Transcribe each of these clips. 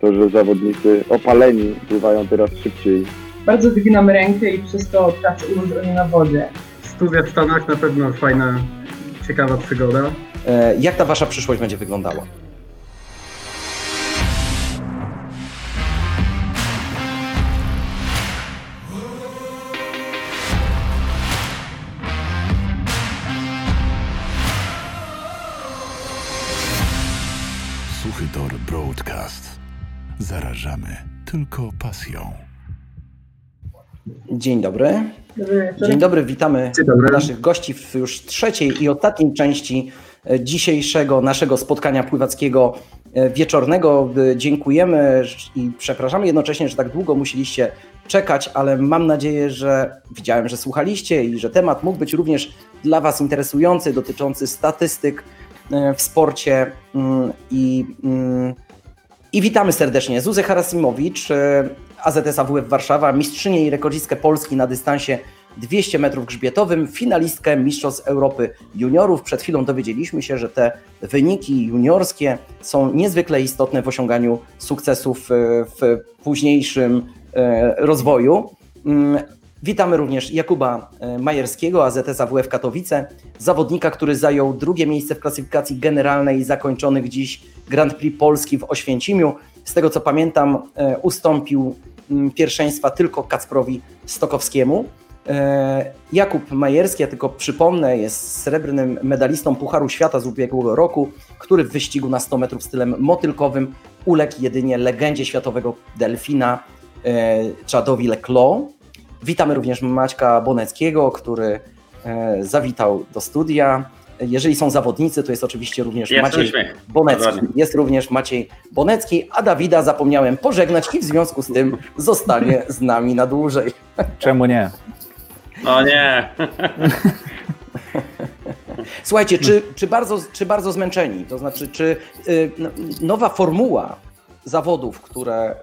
to, że zawodnicy opaleni pływają teraz szybciej. Bardzo wyginam rękę i przez to tracę ułożenie na wodzie. Studia w Stanach na pewno fajna, ciekawa przygoda. E, Jak ta wasza przyszłość będzie wyglądała? Tylko pasją. Dzień dobry. Dzień dobry, witamy Dzień dobry. naszych gości w już trzeciej i ostatniej części e, dzisiejszego naszego spotkania pływackiego e, wieczornego. E, Dziękujemy i przepraszamy jednocześnie, że tak długo musieliście czekać, ale mam nadzieję, że widziałem, że słuchaliście i że temat mógł być również dla Was interesujący, dotyczący statystyk w sporcie mm, i mm, i witamy serdecznie Zuzę Harasimowicz, e, AZS AWF Warszawa, mistrzynię i rekordzistkę Polski na dystansie 200 metrów grzbietowym, finalistkę Mistrzostw Europy Juniorów. Przed chwilą dowiedzieliśmy się, że te wyniki juniorskie są niezwykle istotne w osiąganiu sukcesów e, w późniejszym e, rozwoju. Witamy również Jakuba e, Majerskiego, AZS AWF Katowice, zawodnika, który zajął drugie miejsce w klasyfikacji generalnej zakończonych dziś Grand Prix Polski w Oświęcimiu. Z tego co pamiętam, e, ustąpił mm, pierwszeństwa tylko Kacprowi Stokowskiemu. E, Jakub Majerski, ja tylko przypomnę, jest srebrnym medalistą Pucharu Świata z ubiegłego roku, który w wyścigu na 100 metrów stylem motylkowym uległ jedynie legendzie światowego delfina Chadowi Leclos. Witamy również Maćka Boneckiego, który e, zawitał do studia. Jeżeli są zawodnicy, to jest oczywiście również Jest Maciej. Bonecki. Jest również Maciej Bonecki, a Dawida zapomniałem pożegnać i w związku z tym zostanie z nami na dłużej. Czemu nie? O nie. Słuchajcie, czy, czy, bardzo, czy bardzo zmęczeni? To znaczy, czy y, no- nowa formuła zawodów, które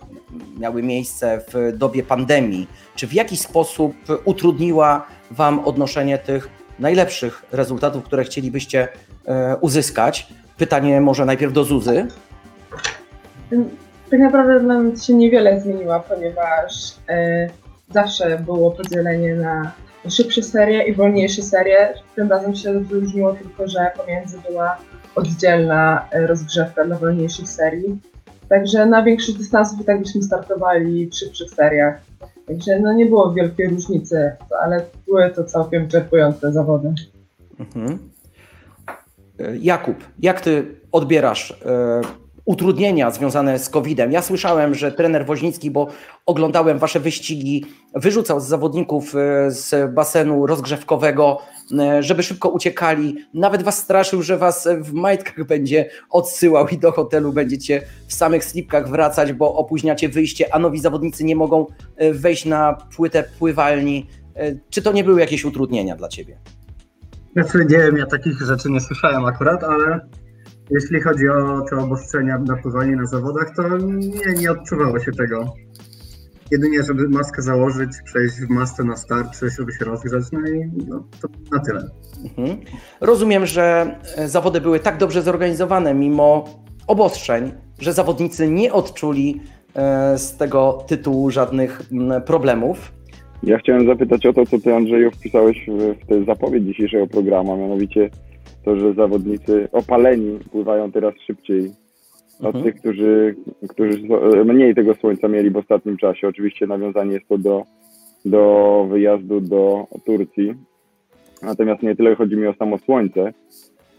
miały miejsce w dobie pandemii, czy w jakiś sposób utrudniła Wam odnoszenie tych najlepszych rezultatów, które chcielibyście e, uzyskać? Pytanie może najpierw do Zuzy. Tak naprawdę mnie się niewiele zmieniła, ponieważ e, zawsze było podzielenie na szybsze serie i wolniejsze serie. Tym razem się wyróżniło tylko, że pomiędzy była oddzielna e, rozgrzewka dla wolniejszych serii. Także na większych dystansach i tak byśmy startowali w szybszych seriach. Także no nie było wielkiej różnicy, ale były to całkiem czerpujące zawody. Mhm. E, Jakub, jak ty odbierasz e, utrudnienia związane z COVID-em? Ja słyszałem, że trener Woźnicki, bo oglądałem wasze wyścigi, wyrzucał z zawodników e, z basenu rozgrzewkowego, e, żeby szybko uciekali. Nawet was straszył, że was w majtkach będzie odsyłał i do hotelu będziecie w samych slipkach wracać, bo opóźniacie wyjście, a nowi zawodnicy nie mogą e, wejść na płytę pływalni. Czy to nie były jakieś utrudnienia dla ciebie? Znaczy nie wiem, ja takich rzeczy nie słyszałem akurat, ale jeśli chodzi o te obostrzenia na pływanie na zawodach, to nie, nie odczuwało się tego. Jedynie, żeby maskę założyć, przejść w masce na start, czy żeby się rozgrzać, no i no, to na tyle. Mhm. Rozumiem, że e, zawody były tak dobrze zorganizowane, mimo obostrzeń, że zawodnicy nie odczuli e, z tego tytułu żadnych problemów. Ja chciałem zapytać o to, co ty Andrzeju wpisałeś w, w tę zapowiedź dzisiejszego programu, a mianowicie to, że zawodnicy opaleni pływają teraz szybciej od Mhm. tych, którzy, którzy mniej tego słońca mieli w ostatnim czasie. Oczywiście nawiązanie jest to do, do wyjazdu do Turcji. Natomiast nie tyle chodzi mi o samo słońce,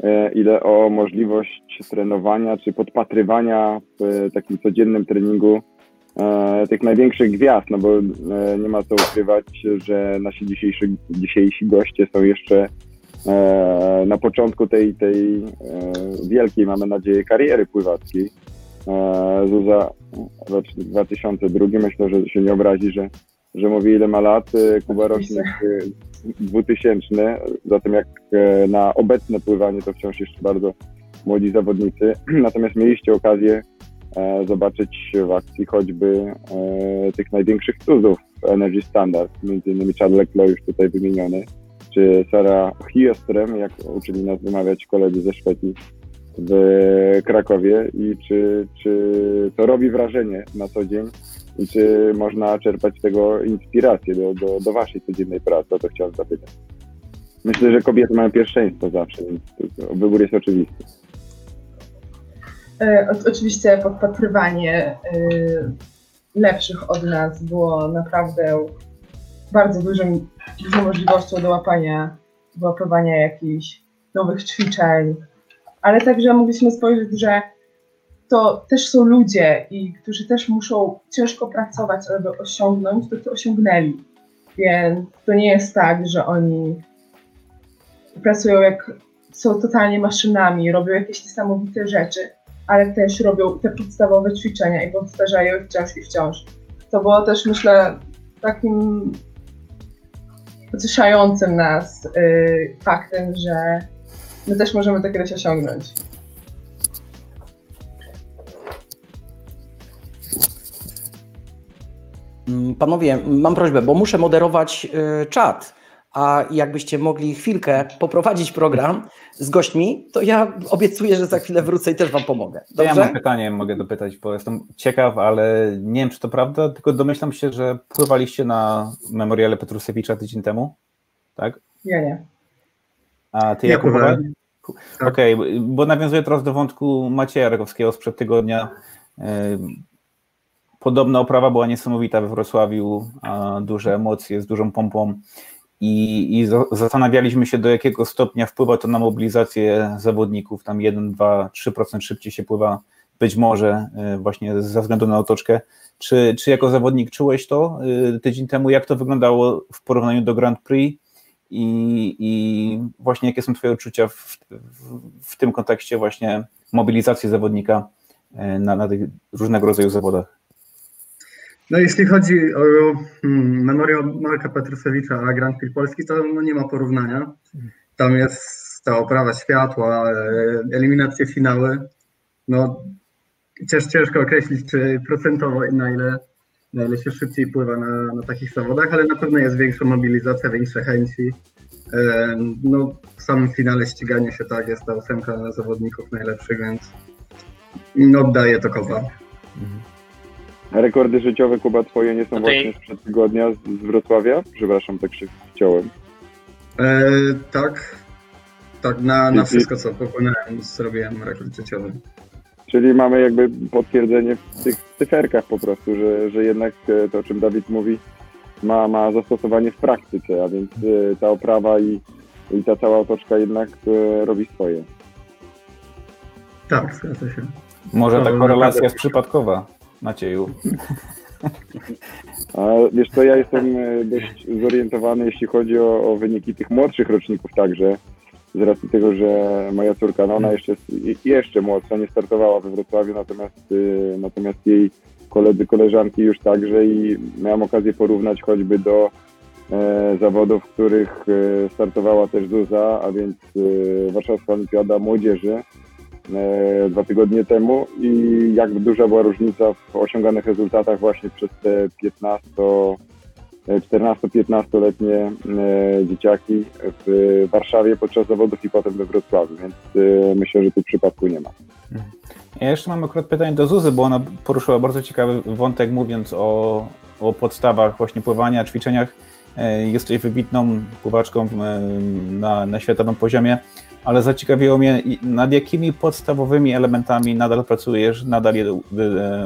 e, ile o możliwość trenowania czy podpatrywania w e, takim codziennym treningu e, tych największych gwiazd, no bo nie ma co ukrywać, że nasi dzisiejsi, dzisiejsi goście są jeszcze na początku tej, tej e, wielkiej, mamy nadzieję, kariery pływackiej. E, Zuza, rok 2002, myślę, że się nie obrazi, że, że mówi ile ma lat. E, Kuba rocznik e, 2000, zatem jak e, na obecne pływanie to wciąż jeszcze bardzo młodzi zawodnicy. Natomiast mieliście okazję e, zobaczyć w akcji choćby e, tych największych cudów Energy Standard, między innymi Charles Leclerc już tutaj wymieniony, Sara Hieström, jak uczyli nas wymawiać koledzy ze Szwecji. w Krakowie i czy, czy to robi wrażenie na co dzień i czy można czerpać z tego inspirację do, do, do waszej codziennej pracy, o to chciałem zapytać. Myślę, że kobiety mają pierwszeństwo zawsze, więc wybór jest oczywisty. E, Oczywiście podpatrywanie e, lepszych od nas było naprawdę bardzo dużym, dużą możliwością do łapania, do łapywania jakichś nowych ćwiczeń, ale także mogliśmy spojrzeć, że to też są ludzie, i którzy też muszą ciężko pracować, aby osiągnąć to, co osiągnęli. Więc to nie jest tak, że oni pracują jak są totalnie maszynami, robią jakieś niesamowite rzeczy, ale też robią te podstawowe ćwiczenia i powtarzają wciąż i wciąż. To było też, myślę, takim pocieszającym nas y, faktem, że my też możemy to kiedyś osiągnąć. Mm, Panowie, mam prośbę, bo muszę moderować y, czat, a jakbyście mogli chwilkę poprowadzić program z gośćmi, to ja obiecuję, że za chwilę wrócę i też wam pomogę. To ja Dobrze? mam pytanie, mogę dopytać, bo jestem ciekaw, ale nie wiem, czy to prawda, tylko domyślam się, że pływaliście na memoriale Petrusewicza tydzień temu, tak? Ja nie. A ty Ja jak pływałeś? Tak. Okej, bo nawiązuję teraz do wątku Macieja Rakowskiego sprzed tygodnia. Ym, Podobna oprawa była niesamowita we Wrocławiu, a duże emocje z dużą pompą i, i za- zastanawialiśmy się, do jakiego stopnia wpływa to na mobilizację zawodników. Tam 1, 2, 3% szybciej się pływa, być może y, właśnie ze względu na otoczkę. Czy, czy jako zawodnik czułeś to y, tydzień temu? Jak to wyglądało w porównaniu do Grand Prix? I, i właśnie jakie są Twoje uczucia w, w, w tym kontekście właśnie mobilizacji zawodnika y, na, na tych różnego rodzaju zawodach? No jeśli chodzi o hmm, memoriał Marka Petrusewicza a Grand Prix Polski, to no, nie ma porównania. Tam jest ta oprawa światła, e, eliminacje finały. No cięż, ciężko określić, czy procentowo na ile, na ile się szybciej pływa na, na takich zawodach, ale na pewno jest większa mobilizacja, większe chęci. E, No w samym finale ścigania się tak, jest ta ósemka zawodników najlepszych, więc no, oddaje to kopa. A rekordy życiowe, Kuba, twoje nie są No i- właśnie sprzed tygodnia z, z Wrocławia? Przepraszam, tak się wciąłem. E, tak, tak, na, na wszystko co popłynąłem, zrobiłem rekord życiowy. Czyli mamy jakby potwierdzenie w tych cyferkach po prostu, że, że jednak e, to, o czym Dawid mówi, ma, ma zastosowanie w praktyce, a więc e, ta oprawa i, i ta cała otoczka jednak e, robi swoje. Tak, zgadza się. Może ta korelacja jest przypadkowa, Macieju. A wiesz co, ja jestem e, dość zorientowany, jeśli chodzi o, o wyniki tych młodszych roczników także, z racji tego, że moja córka, no ona jeszcze, jeszcze młodsza, nie startowała we Wrocławiu, natomiast, y, natomiast jej koledzy, koleżanki już także i miałem okazję porównać choćby do e, zawodów, w których e, startowała też Zuza, a więc e, Warszawska Olimpiada Młodzieży dwa tygodnie temu i jak duża była różnica w osiąganych rezultatach właśnie przez te 15, e, 14-15-letnie e, dzieciaki w Warszawie podczas zawodów i potem we Wrocławiu, więc e, myślę, że tu przypadku nie ma. Ja jeszcze mam akurat pytanie do Zuzy, bo ona poruszyła bardzo ciekawy wątek, mówiąc o, o podstawach właśnie pływania, ćwiczeniach. E, Jesteś wybitną pływaczką e, na, na światowym poziomie, ale zaciekawiło mnie, nad jakimi podstawowymi elementami nadal pracujesz, nadal je e,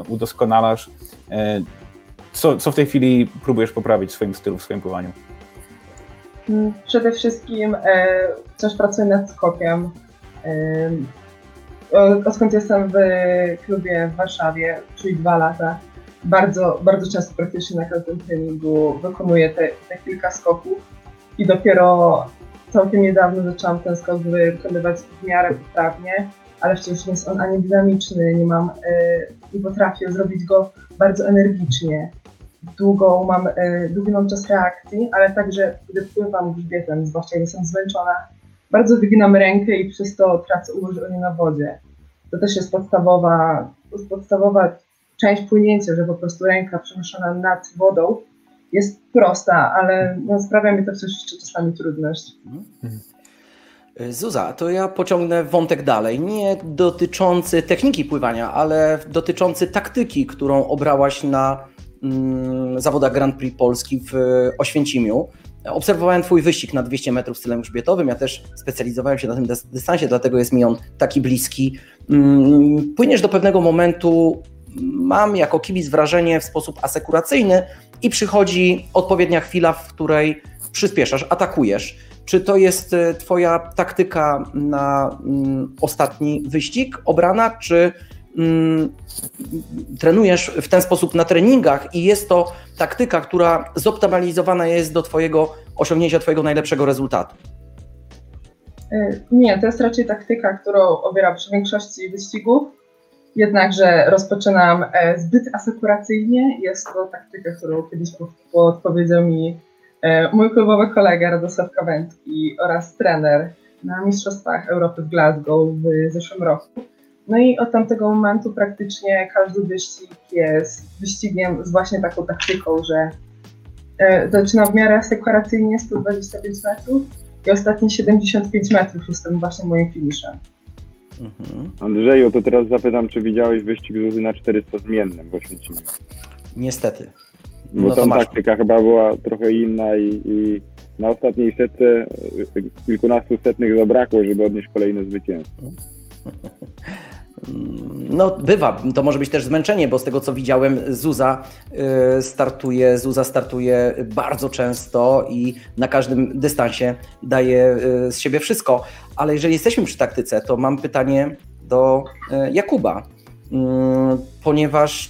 udoskonalasz. E, Co, co w tej chwili próbujesz poprawić w swoim stylu, w swoim pływaniu? Mm, Przede wszystkim e, wciąż pracuję nad skokiem. E, odkąd jestem w klubie w Warszawie, czyli dwa lata, bardzo, bardzo często praktycznie na każdym treningu wykonuję te, te kilka skoków i dopiero całkiem niedawno zaczęłam ten skok wykonywać w miarę poprawnie, ale wciąż nie jest on ani dynamiczny, nie mam, e, nie potrafię zrobić go bardzo energicznie długą mam, e, długi mam czas reakcji, ale także gdy pływam grzbietem, zwłaszcza jak jestem zmęczona, bardzo wyginam rękę i przez to tracę ułożenie na wodzie. To też jest podstawowa, podstawowa część płynięcia, że po prostu ręka przenoszona nad wodą jest prosta, ale no, sprawia mi to wciąż jeszcze czasami trudność. Zuza, to ja pociągnę wątek dalej, nie dotyczący techniki pływania, ale dotyczący taktyki, którą obrałaś na mm, zawodach Grand Prix Polski w Oświęcimiu. Obserwowałem Twój wyścig na 200 metrów stylem grzbietowym. Ja też specjalizowałem się na tym dystansie, dlatego jest mi on taki bliski. Mm, płyniesz do pewnego momentu, mam jako kibic wrażenie, w sposób asekuracyjny i przychodzi odpowiednia chwila, w której przyspieszasz, atakujesz. Czy to jest e, Twoja taktyka na mm, ostatni wyścig obrana, czy mm, trenujesz w ten sposób na treningach i jest to taktyka, która zoptymalizowana jest do Twojego osiągnięcia Twojego najlepszego rezultatu? E, nie, to jest raczej taktyka, którą obieram przy większości wyścigów. Jednakże rozpoczynam e, zbyt asekuracyjnie. Jest to taktyka, którą kiedyś podpowiedział mi e, mój klubowy kolega Radosław Kawęcki oraz trener na Mistrzostwach Europy w Glasgow w zeszłym roku. No i od tamtego momentu praktycznie każdy wyścig jest wyścigiem z właśnie taką taktyką, że e, zaczynam w miarę asekuracyjnie 125 metrów i ostatnie 75 metrów jestem właśnie moim finiszem. Mhm. Andrzeju, to teraz zapytam, czy widziałeś wyścig Zuzy na 400 zmiennym w Oświęcimiu? Niestety. Bo no tam taktyka chyba była trochę inna i, i, na ostatniej setce e, kilkunastu setnych zabrakło, żeby odnieść kolejne zwycięstwo. No, bywa. To może być też zmęczenie, bo z tego co widziałem, Zuza y, startuje, Zuza startuje bardzo często i na każdym dystansie daje y, z siebie wszystko. Ale jeżeli jesteśmy przy taktyce, to mam pytanie do y, Jakuba, ponieważ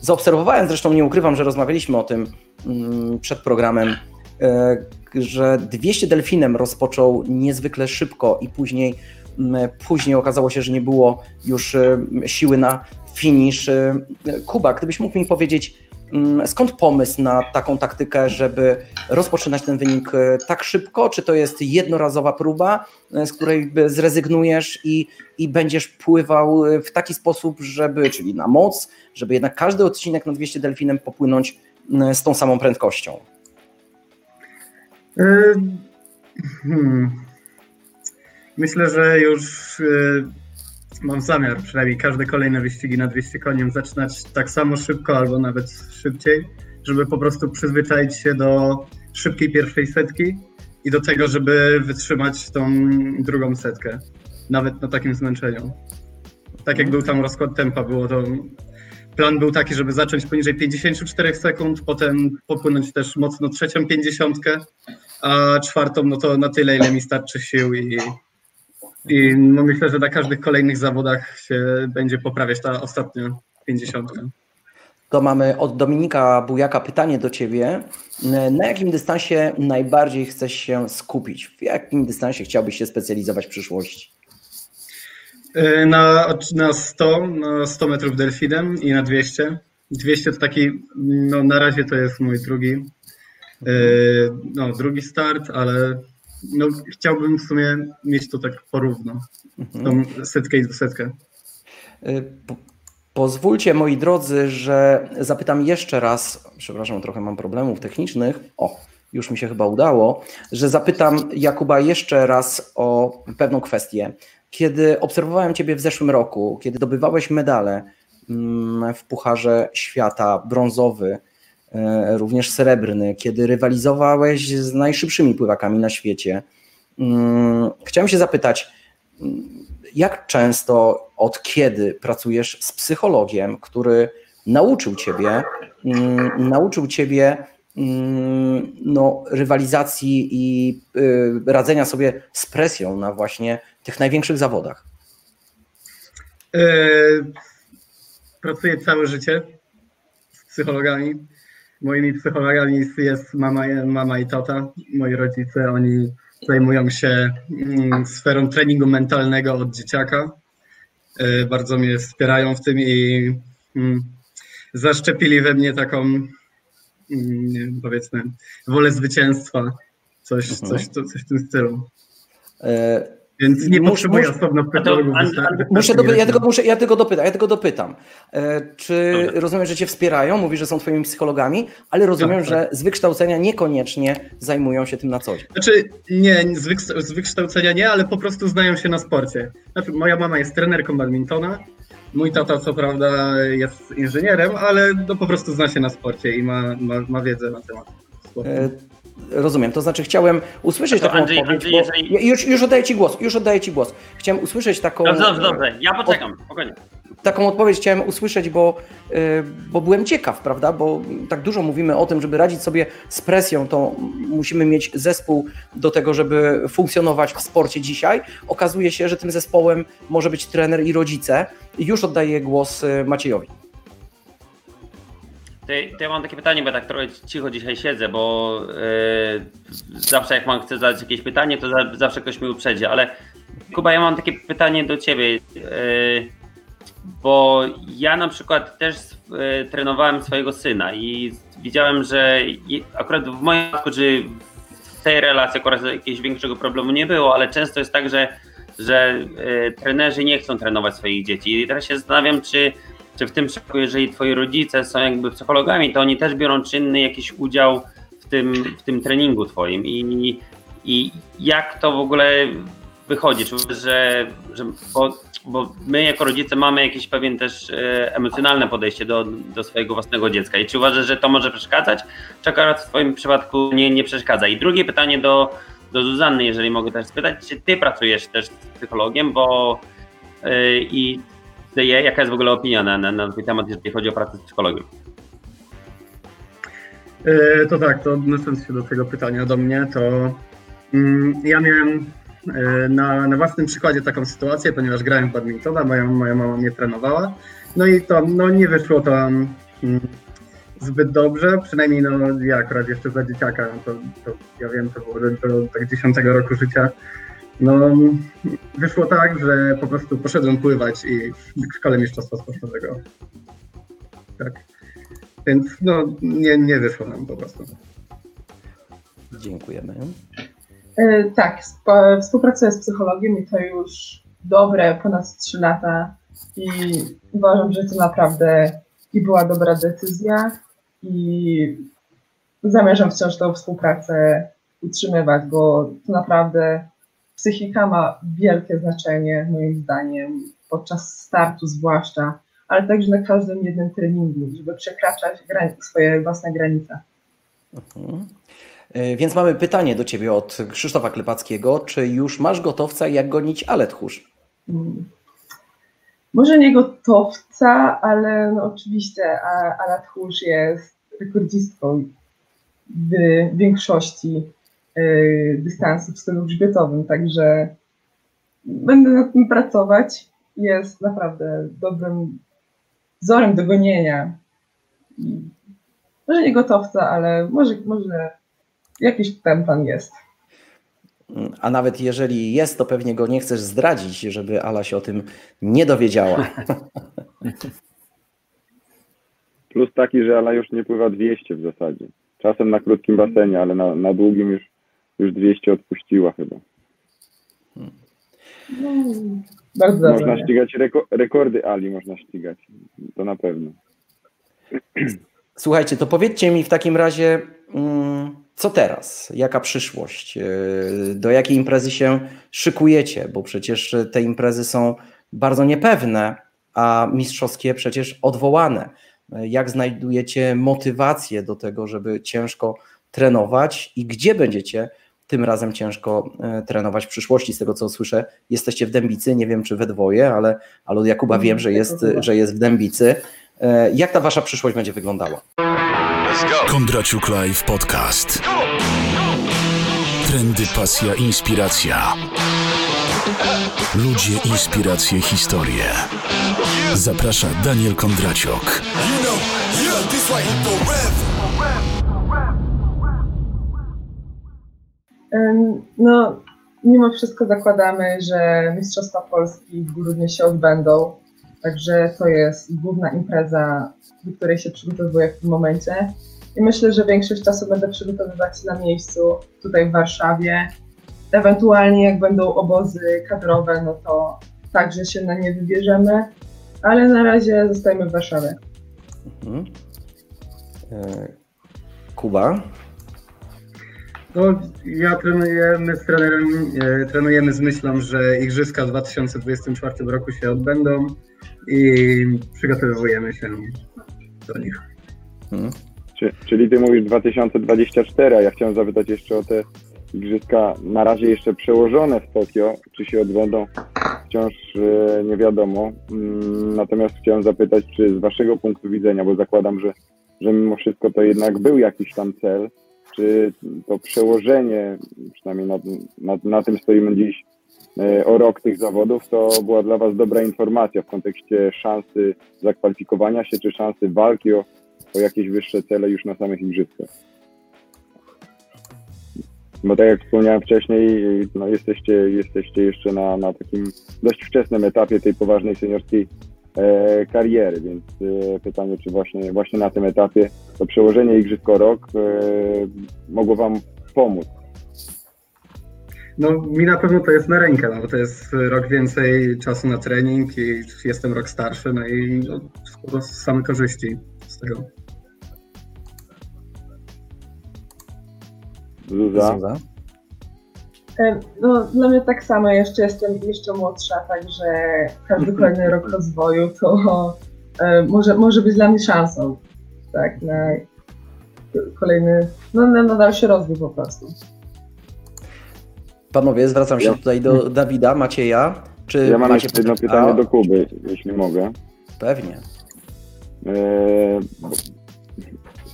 zaobserwowałem, zresztą nie ukrywam, że rozmawialiśmy o tym przed programem, że 200 delfinem rozpoczął niezwykle szybko i później Później okazało się, że nie było już siły na finish. Kuba, gdybyś mógł mi powiedzieć, skąd pomysł na taką taktykę, żeby rozpoczynać ten wynik e, tak szybko? Czy to jest jednorazowa próba, z której zrezygnujesz i, i będziesz pływał w taki sposób, żeby, czyli na moc, żeby jednak każdy odcinek na 200 delfinem popłynąć z tą samą prędkością? Hmm. Myślę, że już y, mam zamiar przynajmniej każde kolejne wyścigi na 200 koniem zaczynać tak samo szybko albo nawet szybciej, żeby po prostu przyzwyczaić się do szybkiej pierwszej setki i do tego, żeby wytrzymać tą drugą setkę, nawet na takim zmęczeniu. Tak jak był tam rozkład tempa, było to plan był taki, żeby zacząć poniżej 54 sekund, potem popłynąć też mocno trzecią pięćdziesiątkę, a czwartą no to na tyle, ile mi starczy sił i i no myślę, że na każdych kolejnych zawodach się będzie poprawiać ta ostatnia 50. To mamy od Dominika Bujaka pytanie do Ciebie. Na jakim dystansie najbardziej chcesz się skupić? W jakim dystansie chciałbyś się specjalizować w przyszłości? Y, na, na 100, na 100 metrów delfinem i na 200. 200 to taki, no na razie to jest mój drugi, y, no drugi start, ale no, chciałbym w sumie mieć to tak porówno, mhm. tą setkę i dwusetkę. Y, pozwólcie, moi drodzy, że zapytam jeszcze raz, przepraszam, trochę mam problemów technicznych. O, już mi się chyba udało, że zapytam Jakuba jeszcze raz o pewną kwestię. Kiedy obserwowałem Ciebie w zeszłym roku, kiedy dobywałeś medale mm, w Pucharze Świata brązowy, również srebrny, kiedy rywalizowałeś z najszybszymi pływakami na świecie. Mm, chciałem się zapytać, mm, jak często, od kiedy pracujesz z psychologiem, który nauczył ciebie, mm, nauczył ciebie no, rywalizacji i y, radzenia sobie z presją na właśnie tych największych zawodach? E, pracuję całe życie z psychologami moimi psychologami jest mama, mama i tata. Moi rodzice, oni zajmują się mm, sferą treningu mentalnego od dzieciaka. E, bardzo mnie wspierają w tym i mm, zaszczepili we mnie taką, mm, powiedzmy, wolę zwycięstwa. Coś, mhm. coś, coś w tym stylu. E, Więc nie potrzebuję mus- osobno An- Muszę dopy- ja, tylko muszę, ja tylko dopytam, ja tylko dopytam. E, czy Dobra. rozumiem, że cię wspierają, mówisz, że są twoimi psychologami, ale rozumiem, Tak, że z wykształcenia niekoniecznie zajmują się tym na co dzień. Znaczy, nie, z, wykształ- z wykształcenia nie, ale po prostu znają się na sporcie. Znaczy, moja mama jest trenerką badmintona, mój tata co prawda jest inżynierem, ale no, po prostu zna się na sporcie i ma, ma, ma wiedzę na temat sportu. Rozumiem, to znaczy chciałem usłyszeć To taką Andrzej- odpowiedź, Andrzej, jeżeli- już, już oddaję Ci głos, już oddaję Ci głos. Chciałem usłyszeć taką, Dobrze, dobrze, dobrze. Ja poczekam, spokojnie. taką odpowiedź, chciałem usłyszeć, bo, y, bo byłem ciekaw, prawda, bo tak dużo mówimy o tym, żeby radzić sobie z presją, to musimy mieć zespół do tego, żeby funkcjonować w sporcie dzisiaj. Okazuje się, że tym zespołem może być trener i rodzice. Już oddaję głos y, Maciejowi. To, to ja mam takie pytanie, bo ja tak trochę cicho dzisiaj siedzę, bo yy, zawsze jak mam chcę zadać jakieś pytanie, to za, zawsze ktoś mi uprzedzi, ale Kuba, ja mam takie pytanie do ciebie, yy, bo ja na przykład też yy, trenowałem swojego syna i widziałem, że akurat w moim przypadku, czy w tej relacji akurat jakiegoś większego problemu nie było, ale często jest tak, że, że trenerzy nie chcą trenować swoich dzieci. I teraz się zastanawiam, czy czy w tym przypadku, jeżeli twoi rodzice są jakby psychologami, to oni też biorą czynny jakiś udział w tym, w tym treningu twoim? I, i jak to w ogóle wychodzi, czy że, że bo, bo my jako rodzice mamy jakieś pewien też e, emocjonalne podejście do, do swojego własnego dziecka. I czy uważasz, że to może przeszkadzać, czy akurat w twoim przypadku nie, nie przeszkadza? I drugie pytanie do, do Zuzanny, jeżeli mogę też spytać, czy ty pracujesz też z psychologiem, bo e, i ja- jaka jest w ogóle opinia na, na, na ten temat, jeżeli chodzi o pracę z psychologiem? E, To tak, to odnosząc się do tego pytania do mnie, to mm, ja miałem e, na, na własnym przykładzie taką sytuację, ponieważ grałem w badmintona, moja, moja mama mnie trenowała, no i to no, nie wyszło to mm, zbyt dobrze, przynajmniej no, ja akurat jeszcze za dzieciaka, to, to ja wiem, to było do, do tak 10 roku życia, no wyszło tak, że po prostu poszedłem pływać i w szkole mistrzostwa sportowego. Tak. Więc no, nie, nie wyszło nam po prostu. Dziękujemy. E, Tak, sp- współpracuję z psychologiem i to już dobre ponad 3 lata i uważam, że to naprawdę i była dobra decyzja i zamierzam wciąż tą współpracę utrzymywać, bo to naprawdę psychika ma wielkie znaczenie moim zdaniem podczas startu zwłaszcza, ale także na każdym jednym treningu, żeby przekraczać swoje własne granice. Mhm. E, Więc mamy pytanie do Ciebie od Krzysztofa Klepackiego. Czy już masz gotowca, jak gonić ale tchórz? Mm. Może nie gotowca, ale no oczywiście Ala Tchórz jest rekordzistką w większości y, dystansów w stylu grzbietowym, także będę nad tym pracować. Jest naprawdę dobrym wzorem do gonienia. Może nie gotowca, ale może, może jakiś ten plan jest. A nawet jeżeli jest, to pewnie go nie chcesz zdradzić, żeby Ala się o tym nie dowiedziała. Plus taki, że Ala już nie pływa 200 w zasadzie. Czasem na krótkim basenie, ale na, na długim już, już 200 odpuściła chyba. No, bardzo dobrze. Można ścigać reko- rekordy Ali, można ścigać. To na pewno. Słuchajcie, to powiedzcie mi w takim razie, mm, co teraz? Jaka przyszłość? Yy, Do jakiej imprezy się szykujecie? Bo przecież te imprezy są bardzo niepewne, a mistrzowskie przecież odwołane. Jak znajdujecie motywację do tego, żeby ciężko trenować i gdzie będziecie tym razem ciężko e, trenować w przyszłości? Z tego co słyszę, jesteście w Dębicy, nie wiem czy we dwoje, ale, ale od Jakuba wiem, że jest, że jest w Dębicy. E, Jak ta wasza przyszłość będzie wyglądała? Kondraciuk Live Podcast. Trendy, pasja, inspiracja. Ludzie, inspiracje, historie. Zaprasza Daniel Kondraciuk. Ym, No, mimo wszystko zakładamy, że Mistrzostwa Polski w grudniu się odbędą, także to jest główna impreza, do której się przygotowuję w tym momencie. I myślę, że większość czasu będę przygotowywać się na miejscu tutaj w Warszawie. Ewentualnie jak będą obozy kadrowe, no to także się na nie wybierzemy, ale na razie zostajemy w Warszawie. Mhm. E, Kuba? No, ja trenuję, my z trenerem e, trenujemy z myślą, że Igrzyska w 2024 roku się odbędą i przygotowujemy się do nich. Mhm. Czy, czyli ty mówisz 2024, a ja chciałem zapytać jeszcze o te igrzyska na razie jeszcze przełożone w Tokio, czy się odbędą, wciąż e, nie wiadomo. Mm, Natomiast chciałem zapytać, czy z waszego punktu widzenia, bo zakładam, że, że mimo wszystko to jednak był jakiś tam cel, czy to przełożenie, przynajmniej na, na, na tym stoimy dziś, e, o rok tych zawodów, to była dla was dobra informacja w kontekście szansy zakwalifikowania się, czy szansy walki o, o jakieś wyższe cele już na samych igrzyskach. Bo tak jak wspomniałem wcześniej, no jesteście, jesteście jeszcze na, na takim dość wczesnym etapie tej poważnej seniorskiej kariery, więc e, pytanie, czy właśnie, właśnie na tym etapie to przełożenie Igrzysk o rok e, mogło Wam pomóc? No, mi na pewno to jest na rękę, no, bo to jest rok więcej czasu na trening i jestem rok starszy, no i no, sporo same korzyści z tego. Zuza? Zuza? E, No, dla mnie tak samo, jeszcze jestem jeszcze młodsza, także każdy kolejny rok rozwoju to e, może, może być dla mnie szansą, tak, na kolejny, no na, na dalszy rozwój po prostu. Panowie, zwracam się Ja- tutaj do Dawida, Macieja. Czy Ja mam macie jeszcze jedno pytanie A, do Kuby, jeśli mogę. Pewnie. Eee,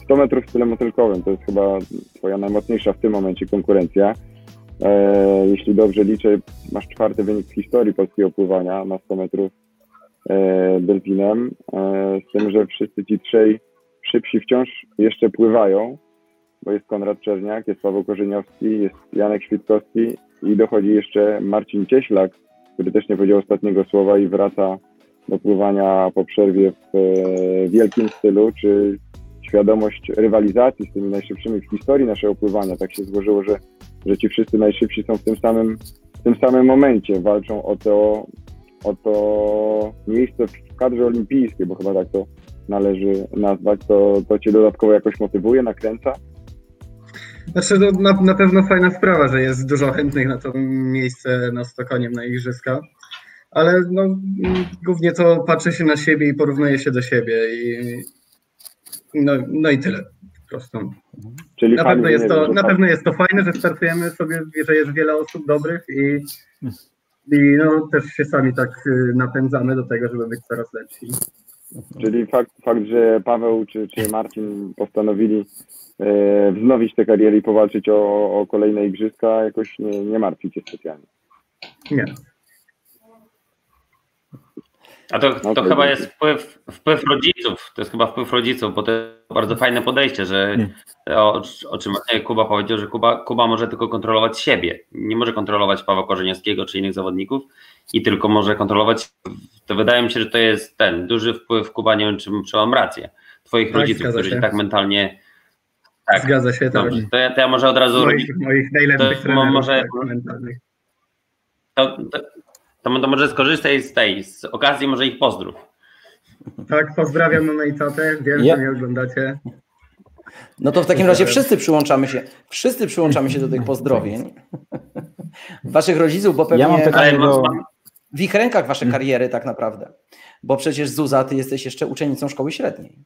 100 metrów stylem motylkowym to jest chyba twoja najmocniejsza w tym momencie konkurencja. Eee, jeśli dobrze liczę, masz czwarty wynik w historii polskiego pływania na 100 metrów eee, delfinem. Eee, z tym, że wszyscy ci trzej szybsi wciąż jeszcze pływają, bo jest Konrad Czerniak, jest Paweł Korzeniowski, jest Janek Świtkowski i dochodzi jeszcze Marcin Cieślak, który też nie powiedział ostatniego słowa i wraca do pływania po przerwie w e, wielkim stylu, czy świadomość rywalizacji z tymi najszybszymi w historii naszego pływania. Tak się złożyło, że, że ci wszyscy najszybsi są w tym samym, w tym samym momencie, walczą o to, o to miejsce w kadrze olimpijskiej, bo chyba tak to należy nazwać, to, to cię dodatkowo jakoś motywuje, nakręca? Znaczy, no, na, na pewno fajna sprawa, że jest dużo chętnych na to miejsce na Stokoniem na Igrzyska, ale no, głównie to patrzy się na siebie i porównuje się do siebie i no, no i tyle po prostu. Czyli Na pewno, jest to, wiem, na pewno jest to fajne, że startujemy sobie, że jest wiele osób dobrych i, i no, też się sami tak y, napędzamy do tego, żeby być coraz lepsi. Czyli fakt, fakt że Paweł czy, czy Marcin postanowili e, wznowić tę karierę i powalczyć o, o kolejne igrzyska, jakoś nie, nie martwi cię specjalnie. Nie. A to, to chyba jest wpływ, wpływ rodziców. To jest chyba wpływ rodziców, bo to jest bardzo fajne podejście, że o, o czym Kuba powiedział, że Kuba, Kuba może tylko kontrolować siebie. Nie może kontrolować Pawła Korzeniowskiego czy innych zawodników i tylko może kontrolować. To wydaje mi się, że to jest ten duży wpływ Kuba, nie wiem czy, czy mam rację. Twoich Tak, rodziców, którzy się. tak mentalnie. Tak, Zgadza się, tak. dobrze. To ja, to ja może od razu. Moich, moich najlepszych To trenerów może- tak, mentalnych. To, to, to, to może skorzystaj z tej z okazji, może ich pozdrów. Tak, pozdrawiam mamę i tatę, wiem, Ja- że mnie oglądacie. No to w takim razie wszyscy przyłączamy się, wszyscy przyłączamy się do tych pozdrowień. Waszych rodziców, bo pewnie Ja mam pytanie do... w ich rękach wasze kariery tak naprawdę. Bo przecież Zuza, ty jesteś jeszcze uczennicą szkoły średniej.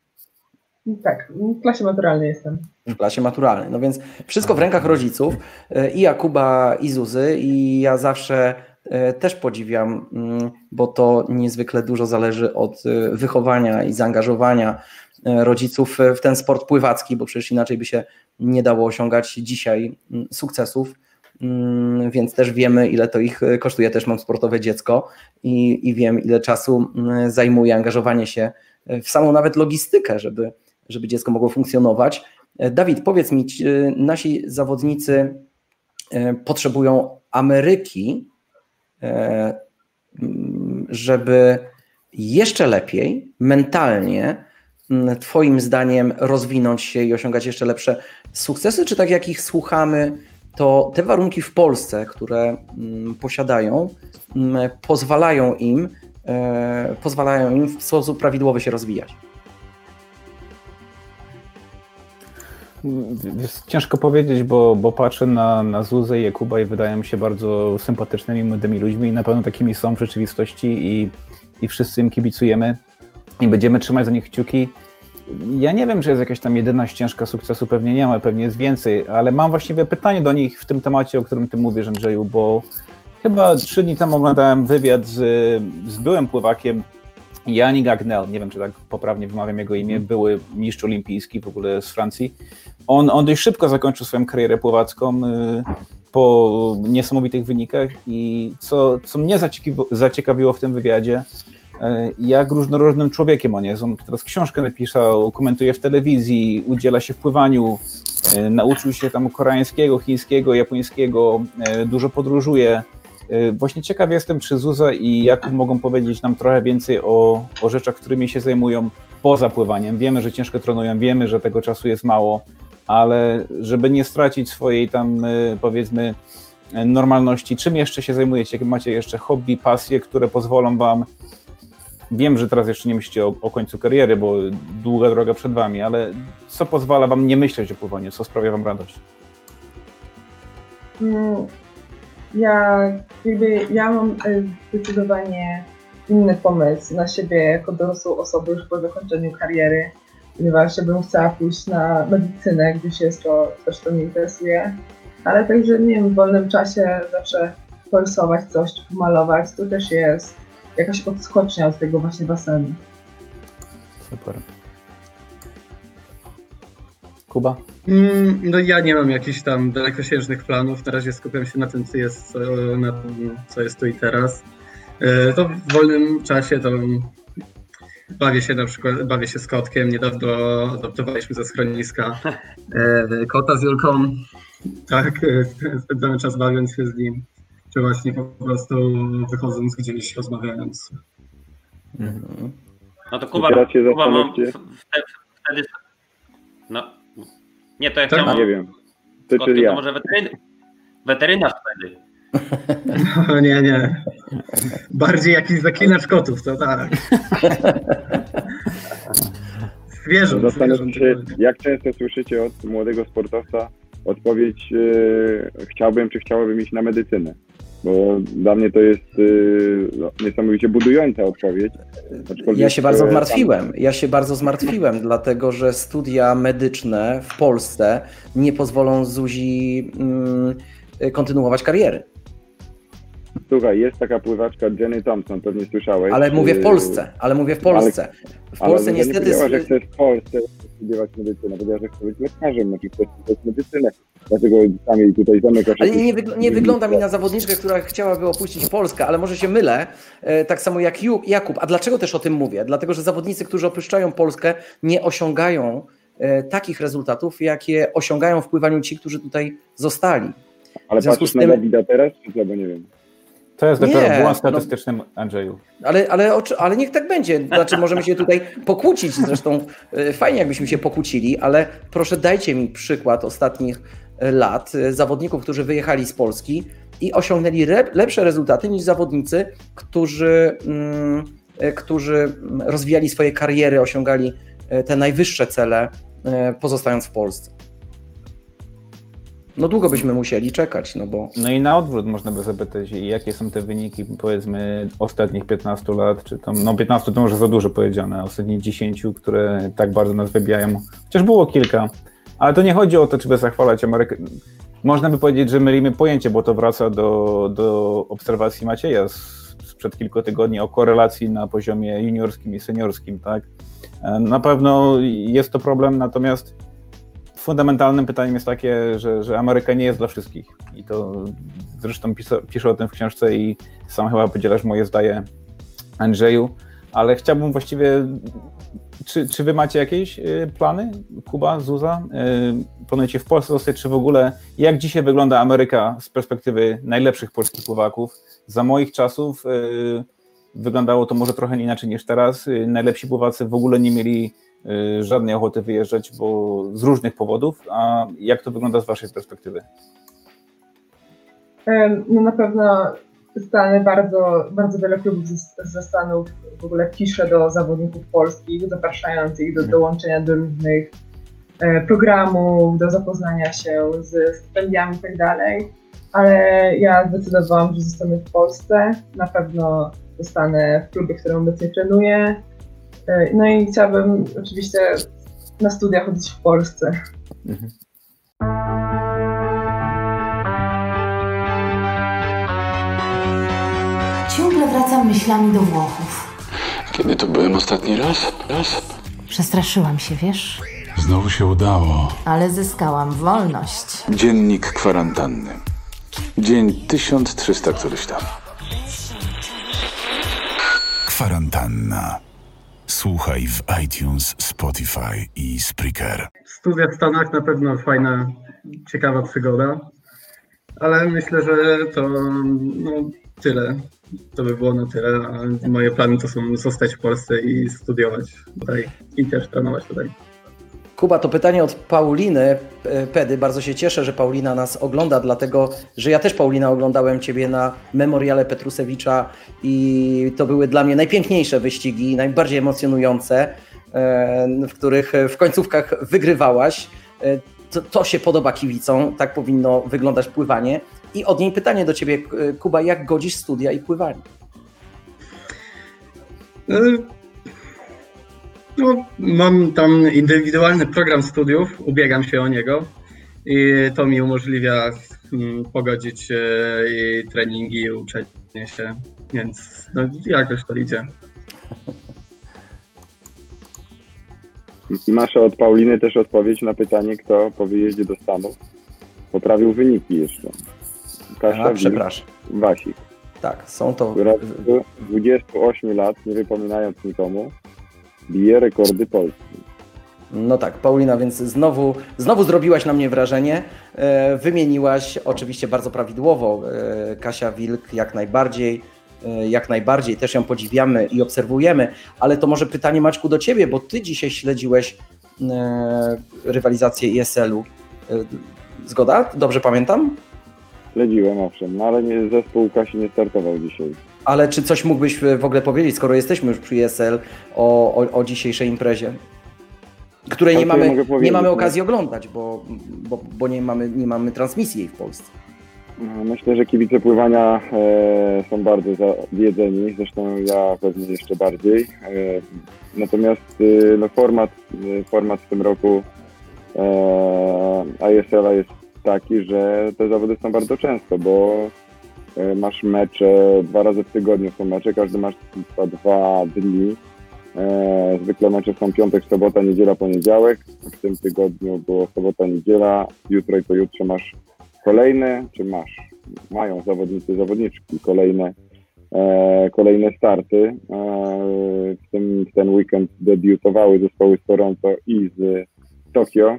Tak, w klasie maturalnej jestem. w klasie maturalnej. No więc wszystko w rękach rodziców e, i Jakuba i Zuzy i ja zawsze też podziwiam, mm, bo to niezwykle dużo zależy od e, wychowania i zaangażowania e, rodziców w ten sport pływacki, bo przecież inaczej by się nie dało osiągać dzisiaj mm, sukcesów. Mm, Więc też wiemy, ile to ich e, kosztuje. Też mam sportowe dziecko i, i wiem, ile czasu zajmuje angażowanie się w samą nawet logistykę, żeby, żeby dziecko mogło funkcjonować. E, Dawid, powiedz mi, e, nasi zawodnicy e, potrzebują Ameryki, e, żeby jeszcze lepiej, mentalnie, Twoim zdaniem rozwinąć się i osiągać jeszcze lepsze sukcesy, czy tak jak ich słuchamy, to te warunki w Polsce, które posiadają, pozwalają im, e, pozwalają im w sposób prawidłowy się rozwijać. Jest ciężko powiedzieć, bo, bo patrzę na, na Zuzę i Jakuba i wydają mi się bardzo sympatycznymi, młodymi ludźmi i na pewno takimi są w rzeczywistości i, i wszyscy im kibicujemy i będziemy trzymać za nich kciuki. Ja nie wiem, czy jest jakaś tam jedyna ścieżka sukcesu, pewnie nie ma, pewnie jest więcej, ale mam właściwie pytanie do nich w tym temacie, o którym ty mówisz, Andrzeju, bo chyba trzy dni temu oglądałem wywiad z, z byłym pływakiem Janik Agnel, nie wiem, czy tak poprawnie wymawiam jego imię, były mistrz olimpijski w ogóle z Francji. On, on dość szybko zakończył swoją karierę pływacką y, po niesamowitych wynikach i co, co mnie zaciekawiło, zaciekawiło w tym wywiadzie, y, jak różnorodnym człowiekiem on jest. On teraz książkę napisał, komentuje w telewizji, udziela się w pływaniu, y, nauczył się tam koreańskiego, chińskiego, japońskiego, dużo podróżuje. Właśnie ciekaw jestem, czy Zuza i Jakub mogą powiedzieć nam trochę więcej o, o rzeczach, którymi się zajmują poza pływaniem. Wiemy, że ciężko trenują, wiemy, że tego czasu jest mało, ale żeby nie stracić swojej tam y, powiedzmy normalności, czym jeszcze się zajmujecie? Jakie macie jeszcze hobby, pasje, które pozwolą wam Wiem, że teraz jeszcze nie myślicie o, o, końcu kariery, bo długa droga przed wami, ale co pozwala wam nie myśleć o pływaniu? Co sprawia wam radość? Ja, jakby, ja mam y, zdecydowanie inny pomysł na siebie jako dorosłą osobę już po zakończeniu kariery ponieważ ja bym chciała pójść na medycynę, gdyż jest to coś, co mnie interesuje. Ale także, nie wiem, w wolnym czasie zawsze porysować coś, pomalować, to też jest jakaś odskocznia od tego właśnie basenu. Super. Kuba? Mm, no ja nie mam jakichś tam dalekosiężnych planów. Na razie skupiam się na tym, co jest, na tym, co jest tu i teraz. E, to w wolnym czasie to Bawię się na przykład, bawię się z kotkiem. Niedawno adoptowaliśmy ze schroniska e, kota z Julką. Tak, e, spędzamy czas bawiąc się z nim, czy właśnie po prostu wychodząc gdzieś, rozmawiając. Mhm. No to Kuba, Kuba mam wtedy... No, nie, to ja tak? Nie wiem. Ty, kotkiem, ja. to może weteryn... weterynarz wtedy. No, nie, nie. Bardziej jakiś zaklinacz kotów, to tak. Zwierząt. Zastanawiam się, jak często słyszycie od młodego sportowca odpowiedź yy, chciałbym, czy chciałabym iść na medycynę? Bo dla mnie to jest yy, no, niesamowicie budująca odpowiedź. Ja się bardzo zmartwiłem. Ja się bardzo zmartwiłem, dlatego że studia medyczne w Polsce nie pozwolą Zuzi yy, kontynuować kariery. Słuchaj, jest taka pływaczka Jenny Thompson, pewnie słyszałeś. Ale mówię w Polsce, ale mówię w Polsce. W Polsce ale niestety... Nie powiedziała, że chcesz w Polsce studiować medycynę, powiedziała, że chcesz być lekarzem, znaczy chcesz studiować medycynę, dlatego sami tutaj zamykasz... Ale nie, nie, nie wygląda mi na zawodniczkę, która chciałaby opuścić Polskę, ale może się mylę, e, tak samo jak Jakub. A dlaczego też o tym mówię? Dlatego, że zawodnicy, którzy opuszczają Polskę, nie osiągają e, takich rezultatów, jakie osiągają w pływaniu ci, którzy tutaj zostali. Ale patrzysz tym... na Dawida teraz, czy bo nie wiem. To jest dopiero błąd no. statystyczny, no, Andrzeju. Ale, ale, ale niech tak będzie. Znaczy, możemy się tutaj pokłócić. Zresztą e, fajnie, jakbyśmy się pokłócili, ale proszę dajcie mi przykład ostatnich lat e, zawodników, którzy wyjechali z Polski i osiągnęli lepsze rezultaty niż zawodnicy, którzy, mm, którzy rozwijali swoje kariery, osiągali te najwyższe cele, pozostając w Polsce. No długo byśmy musieli czekać, no bo... No i na odwrót można by zapytać, jakie są te wyniki, powiedzmy, ostatnich 15 lat, czy tam, no 15 to może za dużo powiedziane, ostatnich 10, które tak bardzo nas wybijają, chociaż było kilka, ale to nie chodzi o to, czy by zachwalać Amerykę. Można by powiedzieć, że mylimy pojęcie, bo to wraca do, do obserwacji Macieja sprzed kilku tygodni o korelacji na poziomie juniorskim i seniorskim, tak? Na pewno jest to problem, natomiast fundamentalnym pytaniem jest takie, że, że Ameryka nie jest dla wszystkich. I to zresztą piszę, piszę o tym w książce i sam chyba podzielasz moje zdaje, Andrzeju. Ale chciałbym właściwie. Czy, czy wy macie jakieś y, plany, Kuba, Zuza? Y, planujecie w Polsce zostać, czy w ogóle jak dzisiaj wygląda Ameryka z perspektywy najlepszych polskich pływaków? Za moich czasów y, wyglądało to może trochę inaczej niż teraz. Najlepsi pływacy w ogóle nie mieli żadnej ochoty wyjeżdżać, bo z różnych powodów. A jak to wygląda z Waszej perspektywy? No na pewno Stany bardzo, bardzo wiele klubów ze, ze Stanów w ogóle pisze do zawodników polskich, zapraszając ich do dołączenia do różnych e, programów, do zapoznania się z stypendiami i tak. Ale ja zdecydowałam, że zostanę w Polsce. Na pewno zostanę w klubie, w którym obecnie trenuję. E, No i chciałabym oczywiście na studia chodzić w Polsce. Ciągle myślami do Włochów. Kiedy to byłem ostatni raz? Raz? Przestraszyłam się, wiesz? Znowu się udało. Ale zyskałam wolność. Dziennik kwarantanny. Dzień 1300 któryś tam. Kwarantanna. Słuchaj w iTunes, Spotify i Spreaker. Studia w Stanach na pewno fajna, ciekawa przygoda, ale myślę, że to no, tyle. To by było na tyle. A moje plany to są zostać w Polsce i studiować tutaj i też trenować tutaj. Kuba, to pytanie od Pauliny e, Pedy. Bardzo się cieszę, że Paulina nas ogląda, dlatego że ja też, Paulina, oglądałem Ciebie na memoriale Petrusewicza i to były dla mnie najpiękniejsze wyścigi, najbardziej emocjonujące, e, w których w końcówkach wygrywałaś. E, To, to się podoba kibicom, tak powinno wyglądać pływanie. I od niej pytanie do Ciebie, Kuba, jak godzisz studia i pływanie? No, mam tam indywidualny program studiów, ubiegam się o niego i to mi umożliwia mm, pogodzić i treningi, i uczenie się, więc no, jakoś to idzie. Masz od Pauliny też odpowiedź na pytanie, kto po wyjeździe do Stanów poprawił wyniki jeszcze. Kasia A, przepraszam. Wasik, Tak, są to. która w 28 lat, nie wypominając nikomu, bije rekordy Polski. No tak, Paulina, więc znowu, znowu zrobiłaś na mnie wrażenie. E, Wymieniłaś oczywiście bardzo prawidłowo e, Kasia Wilk jak najbardziej. e, Jak najbardziej też ją podziwiamy i obserwujemy, ale to może pytanie Maćku do ciebie, bo ty dzisiaj śledziłeś rywalizację ESL-u. E, Zgoda? Dobrze pamiętam? Śledziłem, owszem, no ale nie, zespół Kasi nie startował dzisiaj. Ale czy coś mógłbyś w ogóle powiedzieć, skoro jesteśmy już przy ESL, o, o, o dzisiejszej imprezie? Której nie ja mamy, mogę nie powiedzieć, mamy no? okazji oglądać, bo, bo, bo nie, mamy, nie mamy transmisji jej w Polsce. No, Myślę, że kibice pływania e, są bardzo zawiedzeni, zresztą ja pewnie jeszcze bardziej. E, natomiast e, no, format, e, format w tym roku e, ISL-a jest taki, że te zawody są bardzo często, bo e, masz mecze, dwa razy w tygodniu są mecze, każdy masz dwa dni. E, zwykle mecze są piątek, sobota, niedziela, poniedziałek. W tym tygodniu było sobota, niedziela, jutro i pojutrze masz kolejne, czy masz, mają zawodnicy, zawodniczki kolejne, e, kolejne starty. W, tym, w ten weekend debiutowały zespoły z Toronto i z Tokio.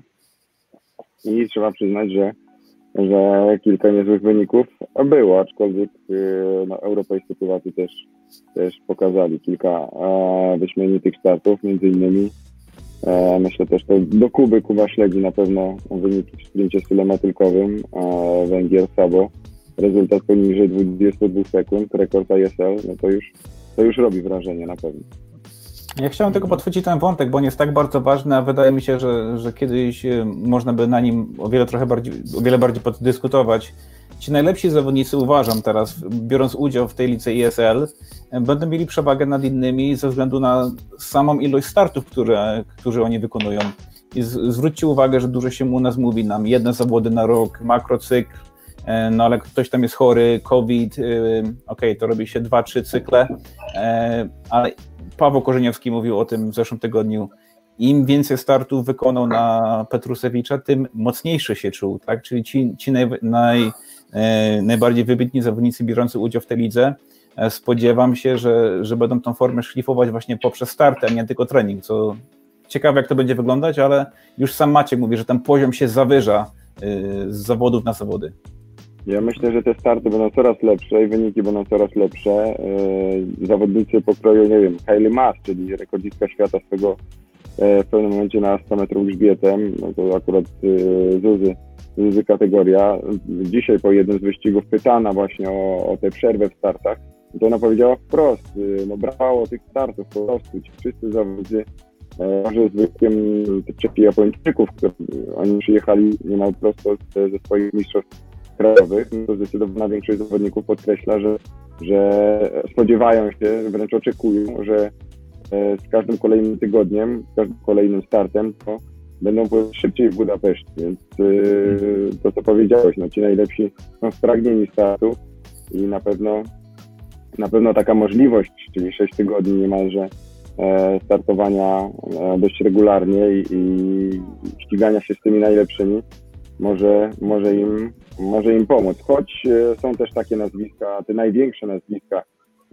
I trzeba przyznać, że, że kilka niezłych wyników było, aczkolwiek e, no, europejscy pływacy też, też pokazali kilka e, wyśmienitych startów, między innymi E, Myślę też, to do Kuby Kuba śledzi na pewno wyniki w sprincie stylometykowym e, Węgier Sabo. Rezultat poniżej 22 sekund, rekord ISL, no to już, to już robi wrażenie na pewno. Ja chciałem tylko podchwycić ten wątek, bo on jest tak bardzo ważny, a wydaje mi się, że, że kiedyś e, można by na nim o wiele trochę bardziej, o wiele bardziej poddyskutować. Ci najlepsi zawodnicy uważam teraz, biorąc udział w tej lice ESL, e, będą mieli przewagę nad innymi ze względu na samą ilość startów, które, które oni wykonują. I z, zwróćcie uwagę, że dużo się u nas mówi nam, jedne zawody na rok, makrocykl, e, no ale ktoś tam jest chory, COVID, e, okej, to robi się dwa, trzy cykle, e, ale Paweł Korzeniowski mówił o tym w zeszłym tygodniu. Im więcej startów wykonał na Petrusewicza, tym mocniejszy się czuł, tak? Czyli ci, ci naj, naj, e, najbardziej wybitni zawodnicy biorący udział w tej lidze, e, spodziewam się, że, że będą tą formę szlifować właśnie poprzez starty, a nie tylko trening, co ciekawe jak to będzie wyglądać, ale już sam Maciek mówi, że ten poziom się zawyża e, z zawodów na zawody. Ja myślę, że te starty będą coraz lepsze i wyniki będą coraz lepsze. Yy, Zawodnicy pokroju, nie wiem, Hailey Mass, czyli rekordzistka świata swego, e, w pewnym momencie na 100 metrów grzbietem, no to akurat e, Zuzy, Zuzy kategoria. Dzisiaj po jednym z wyścigów pytana właśnie o, o tę przerwę w startach, to ona powiedziała wprost, e, no brakowało tych startów po prostu, ci wszyscy zawodnicy, może z wyjątkiem trzech Japończyków, którzy oni przyjechali niemal prosto ze, ze swoich mistrzostw krajowych, no to zdecydowana większość zawodników podkreśla, że, że spodziewają się, wręcz oczekują, że e, z każdym kolejnym tygodniem, z każdym kolejnym startem, to będą pływać szybciej w Budapeszcie. Więc e, to, co powiedziałeś, no ci najlepsi są spragnieni startu i na pewno na pewno taka możliwość, czyli 6 tygodni niemalże e, startowania dość regularnie i, i ścigania się z tymi najlepszymi może, może, im, może im pomóc. Choć e, są też takie nazwiska, te największe nazwiska,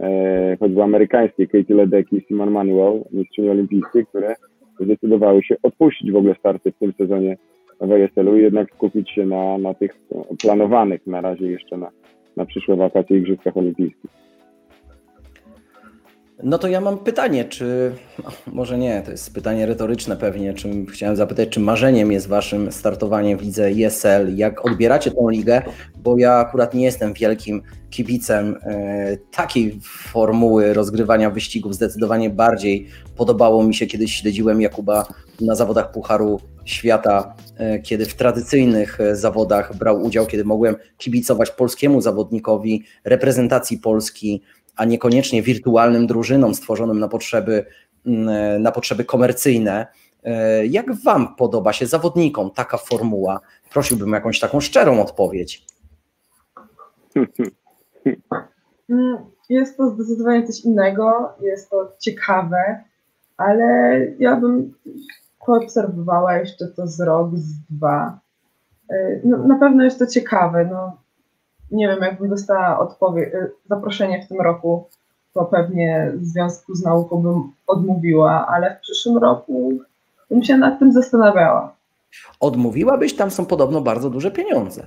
e, choćby amerykańskie, Katie Ledecky, Simon Manuel, mistrzyni olimpijskie, które zdecydowały się odpuścić w ogóle starty w tym sezonie w ISL-u i jednak skupić się na, na tych planowanych na razie jeszcze na, na przyszłe wakacje Igrzyskach Olimpijskich. No to ja mam pytanie, czy może nie, to jest pytanie retoryczne pewnie, czym chciałem zapytać, czy marzeniem jest waszym startowanie w lidze ESL, jak odbieracie tą ligę, bo ja akurat nie jestem wielkim kibicem e, takiej formuły rozgrywania wyścigów, zdecydowanie bardziej podobało mi się, kiedy śledziłem Jakuba na zawodach Pucharu Świata, e, kiedy w tradycyjnych e, zawodach brał udział, kiedy mogłem kibicować polskiemu zawodnikowi, reprezentacji Polski, a niekoniecznie wirtualnym drużynom stworzonym na potrzeby, mm, na potrzeby komercyjne. E, jak Wam podoba się zawodnikom taka formuła? Prosiłbym o jakąś taką szczerą odpowiedź. Mm, Jest to zdecydowanie coś innego, jest to ciekawe, ale ja bym poobserwowała jeszcze to z rok, z dwa. E, No, na pewno jest to ciekawe. No, nie wiem, jakbym dostała odpowiedź, zaproszenie w tym roku, to pewnie w związku z nauką bym odmówiła, ale w przyszłym roku bym się nad tym zastanawiała. Odmówiłabyś, tam są podobno bardzo duże pieniądze.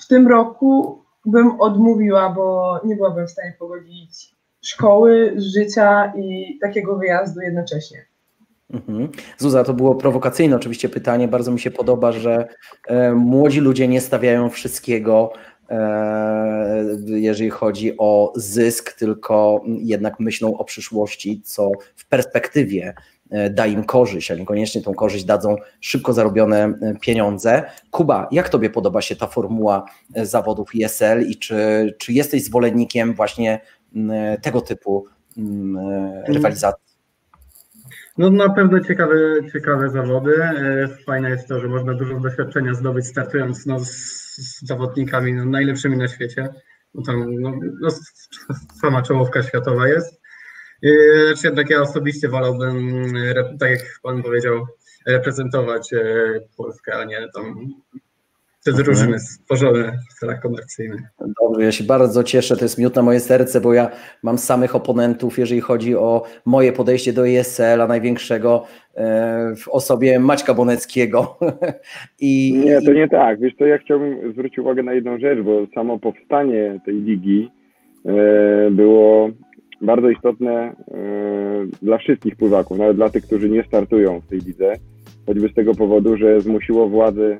W tym roku bym odmówiła, bo nie byłabym w stanie pogodzić szkoły, życia i takiego wyjazdu jednocześnie. Mhm. Zuza, to było prowokacyjne oczywiście pytanie. Bardzo mi się podoba, że e, młodzi ludzie nie stawiają wszystkiego, e, jeżeli chodzi o zysk, tylko jednak myślą o przyszłości, co w perspektywie e, da im korzyść, a niekoniecznie tą korzyść dadzą szybko zarobione e, pieniądze. Kuba, jak Tobie podoba się ta formuła e, zawodów ISL i czy, czy jesteś zwolennikiem właśnie tego typu rywalizacji? No na pewno ciekawe, ciekawe zawody. E, Fajne jest to, że można dużo doświadczenia zdobyć startując no, z, z zawodnikami no, najlepszymi na świecie. No, tam, no, no, sama czołówka światowa jest. Lecz jednak ja osobiście wolałbym, e, tak jak pan powiedział, reprezentować e, Polskę, a nie tam te Mhm. drużyny stworzone w celach komercyjnych. Dobrze, ja się bardzo cieszę, to jest miód na moje serce, bo ja mam samych oponentów, jeżeli chodzi o moje podejście do ESL, a największego e, w osobie Maćka Boneckiego. I, Nie, to nie tak. Wiesz, to ja chciałbym zwrócić uwagę na jedną rzecz, bo samo powstanie tej ligi e, było bardzo istotne e, dla wszystkich pływaków, nawet dla tych, którzy nie startują w tej lidze, choćby z tego powodu, że zmusiło władze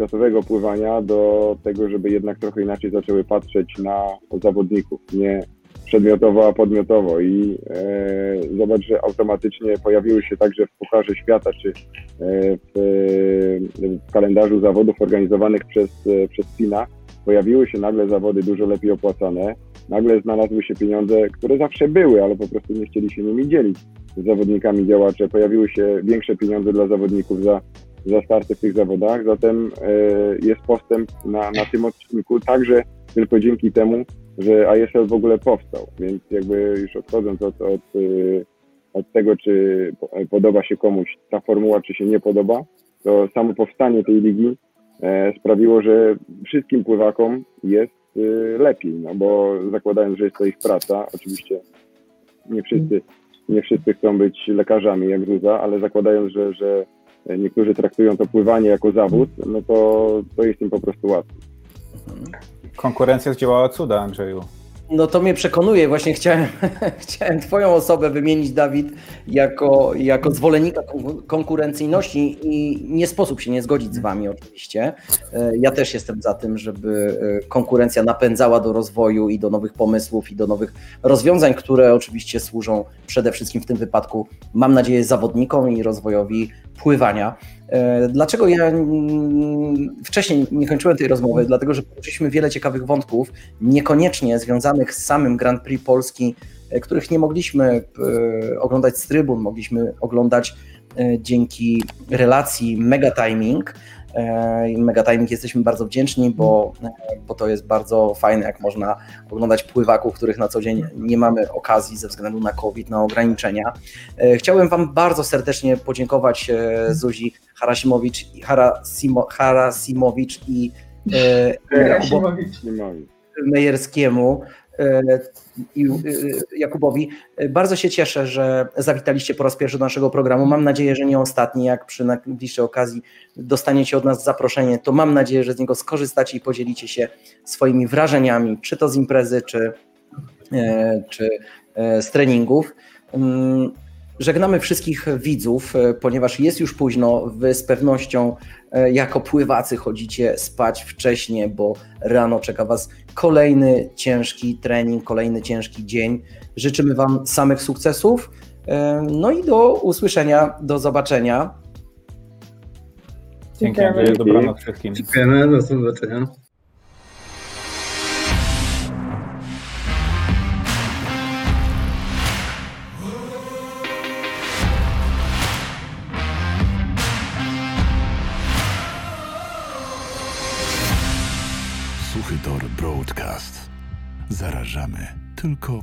światowego pływania do tego, żeby jednak trochę inaczej zaczęły patrzeć na zawodników, nie przedmiotowo, a podmiotowo. I e, zobacz, że automatycznie pojawiły się także w Pucharze Świata, czy e, w, w kalendarzu zawodów organizowanych przez, e, przez FINA pojawiły się nagle zawody dużo lepiej opłacane, nagle znalazły się pieniądze, które zawsze były, ale po prostu nie chcieli się nimi dzielić z zawodnikami działacze, pojawiły się większe pieniądze dla zawodników za, za starty w tych zawodach, zatem e, jest postęp na, na tym odcinku, także tylko dzięki temu, że ISL w ogóle powstał, więc jakby już odchodząc od, od, y, od tego, czy po- podoba się komuś ta formuła, czy się nie podoba, to samo powstanie tej ligi e, sprawiło, że wszystkim pływakom jest lepiej, no bo zakładając, że jest to ich praca, oczywiście nie wszyscy, nie wszyscy chcą być lekarzami jak Zuza, ale zakładając, że, że niektórzy traktują to pływanie jako zawód, no to, to jest im po prostu łatwiej. Konkurencja zdziałała cuda, Andrzeju. No to mnie przekonuje. Właśnie chciałem, chciałem Twoją osobę wymienić, Dawid, jako, jako zwolennika kon- konkurencyjności i nie sposób się nie zgodzić z Wami oczywiście. E, Ja też jestem za tym, żeby e, konkurencja napędzała do rozwoju i do nowych pomysłów i do nowych rozwiązań, które oczywiście służą przede wszystkim w tym wypadku, mam nadzieję, zawodnikom i rozwojowi pływania. E, Dlaczego ja wcześniej nie kończyłem tej rozmowy? Dlatego, że poruszyliśmy wiele ciekawych wątków, niekoniecznie związanych z samym Grand Prix Polski, e, których nie mogliśmy e, oglądać z trybun, mogliśmy oglądać dzięki relacji Mega Timing. Mega Timing jesteśmy bardzo wdzięczni, bo, bo to jest bardzo fajne, jak można oglądać pływaków, których na co dzień nie mamy okazji ze względu na COVID, na ograniczenia. Chciałem Wam bardzo serdecznie podziękować Zuzi Harasimowicz, Harasimo, Harasimowicz i e. Mejerskiemu e, i e, Jakubowi. Bardzo się cieszę, że zawitaliście po raz pierwszy do naszego programu. Mam nadzieję, że nie ostatni. Jak przy najbliższej okazji dostaniecie od nas zaproszenie, to mam nadzieję, że z niego skorzystacie i podzielicie się swoimi wrażeniami, czy to z imprezy, czy, e, czy z treningów. Żegnamy wszystkich widzów, e, ponieważ jest już późno. Wy z pewnością e, jako pływacy chodzicie spać wcześnie, bo rano czeka Was kolejny ciężki trening, kolejny ciężki dzień. Życzymy Wam samych sukcesów. e, No i do usłyszenia, do zobaczenia. Dziękujemy. Dobranoc wszystkim. Dziękujemy, do zobaczenia. Marco